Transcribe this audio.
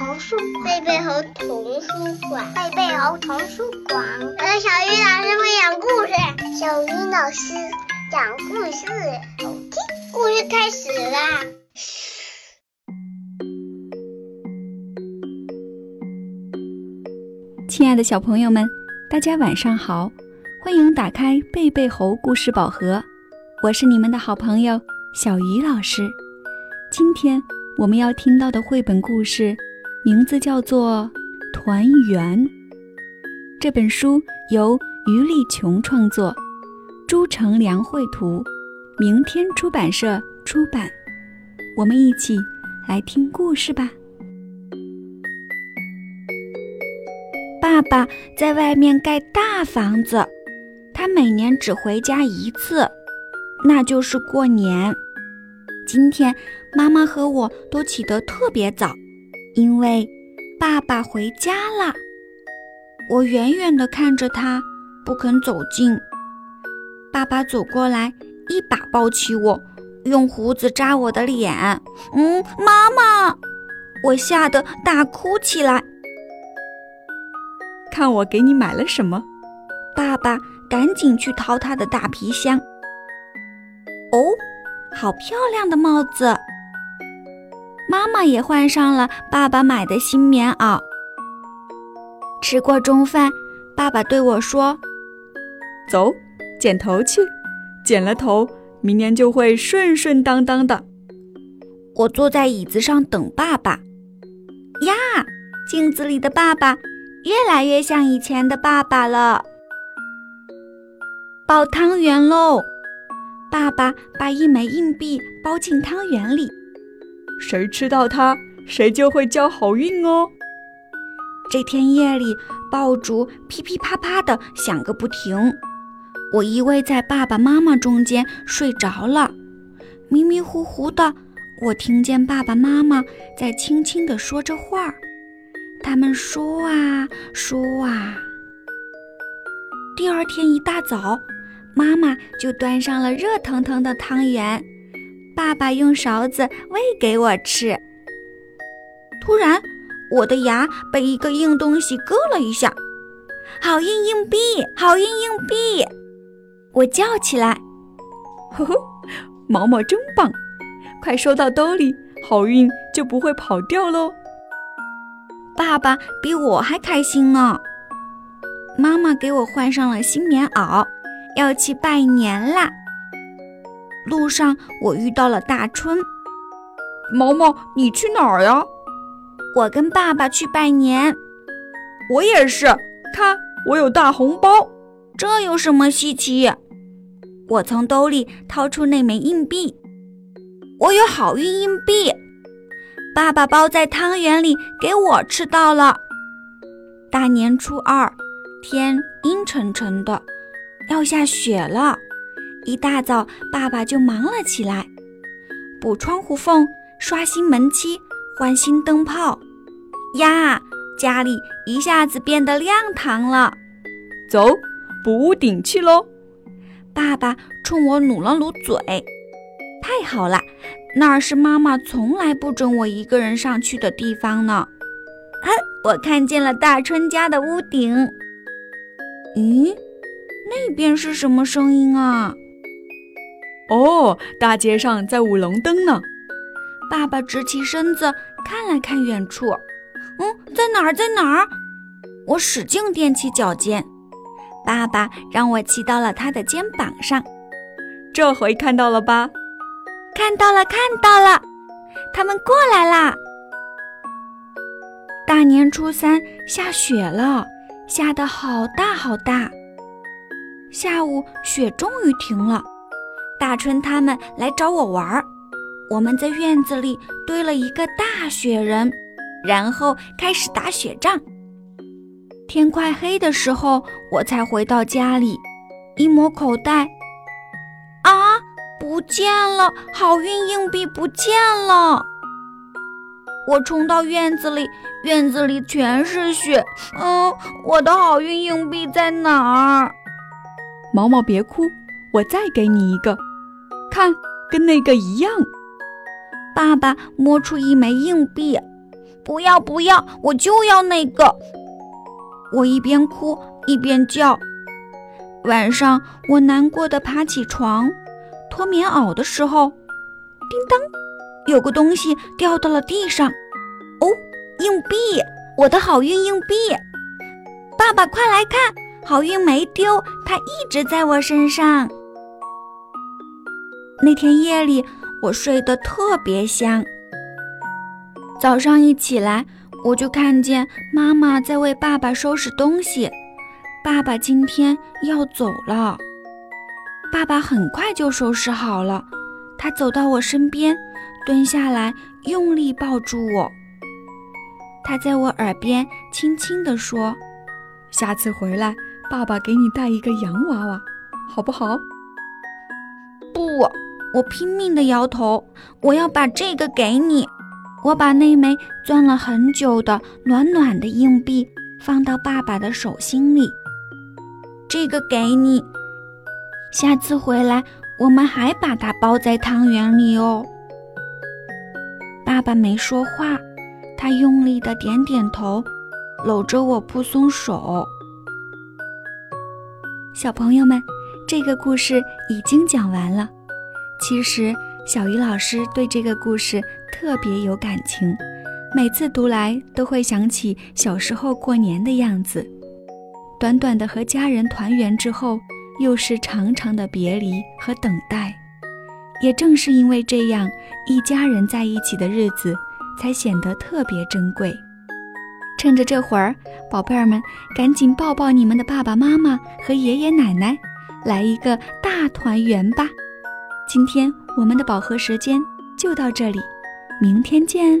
童书馆贝贝猴童书馆，贝贝猴童书馆。我是小鱼老师会讲故事，小鱼老师讲故事，好听。故事开始啦！亲爱的小朋友们，大家晚上好，欢迎打开贝贝猴故事宝盒，我是你们的好朋友小鱼老师。今天我们要听到的绘本故事，名字叫做《团圆》。这本书由于立琼创作，朱成良绘图，明天出版社出版。我们一起来听故事吧。爸爸在外面盖大房子，他每年只回家一次，那就是过年。今天妈妈和我都起得特别早，因为爸爸回家了。我远远地看着他，不肯走近。爸爸走过来，一把抱起我，用胡子扎我的脸。嗯，妈妈，我吓得大哭起来。看我给你买了什么？爸爸赶紧去掏他的大皮箱。哦，好漂亮的帽子！妈妈也换上了爸爸买的新棉袄。吃过中饭，爸爸对我说：“走，剪头去。剪了头，明年就会顺顺当当的。”我坐在椅子上等爸爸。呀，镜子里的爸爸。越来越像以前的爸爸了。包汤圆喽！爸爸把一枚硬币包进汤圆里，谁吃到它，谁就会交好运哦。这天夜里，爆竹噼噼啪啪的响个不停。我依偎在爸爸妈妈中间睡着了，迷迷糊糊的，我听见爸爸妈妈在轻轻地说着话儿。他们说啊说啊。第二天一大早，妈妈就端上了热腾腾的汤圆，爸爸用勺子喂给我吃。突然，我的牙被一个硬东西割了一下，好运硬币，好运硬币！我叫起来：“呵呵，毛毛真棒！快收到兜里，好运就不会跑掉喽！”爸爸比我还开心呢。妈妈给我换上了新棉袄，要去拜年啦。路上我遇到了大春。毛毛，你去哪儿呀？我跟爸爸去拜年。我也是。看，我有大红包。这有什么稀奇？我从兜里掏出那枚硬币。我有好运硬币。爸爸包在汤圆里给我吃到了。大年初二，天阴沉沉的，要下雪了。一大早，爸爸就忙了起来，补窗户缝、刷新门漆、换新灯泡。呀，家里一下子变得亮堂了。走，补屋顶去喽！爸爸冲我努了努嘴。太好了。那儿是妈妈从来不准我一个人上去的地方呢。啊，我看见了大春家的屋顶。咦，那边是什么声音啊？哦，大街上在舞龙灯呢。爸爸直起身子看了看远处。嗯，在哪儿？在哪儿？我使劲踮起脚尖。爸爸让我骑到了他的肩膀上。这回看到了吧？看到了，看到了，他们过来啦！大年初三下雪了，下得好大好大。下午雪终于停了，大春他们来找我玩儿。我们在院子里堆了一个大雪人，然后开始打雪仗。天快黑的时候，我才回到家里，一摸口袋，啊！不见了，好运硬币不见了！我冲到院子里，院子里全是雪。嗯，我的好运硬币在哪儿？毛毛别哭，我再给你一个，看，跟那个一样。爸爸摸出一枚硬币，不要不要，我就要那个！我一边哭一边叫。晚上我难过的爬起床，脱棉袄的时候，叮当，有个东西掉到了地上。哦，硬币，我的好运硬币！爸爸快来看，好运没丢，它一直在我身上。那天夜里我睡得特别香。早上一起来，我就看见妈妈在为爸爸收拾东西。爸爸今天要走了。爸爸很快就收拾好了，他走到我身边，蹲下来，用力抱住我。他在我耳边轻轻地说：“下次回来，爸爸给你带一个洋娃娃，好不好？”我拼命地摇头。我要把这个给你。我把那枚钻了很久的暖暖的硬币放到爸爸的手心里。这个给你，下次回来我们还把它包在汤圆里哦。爸爸没说话，他用力的点点头，搂着我不松手。小朋友们，这个故事已经讲完了。其实小鱼老师对这个故事。特别有感情，每次读来都会想起小时候过年的样子。短短的和家人团圆之后，又是长长的别离和等待。也正是因为这样，一家人在一起的日子才显得特别珍贵。趁着这会儿，宝贝儿们赶紧抱抱你们的爸爸妈妈和爷爷奶奶，来一个大团圆吧！今天我们的饱和时间就到这里。明天见。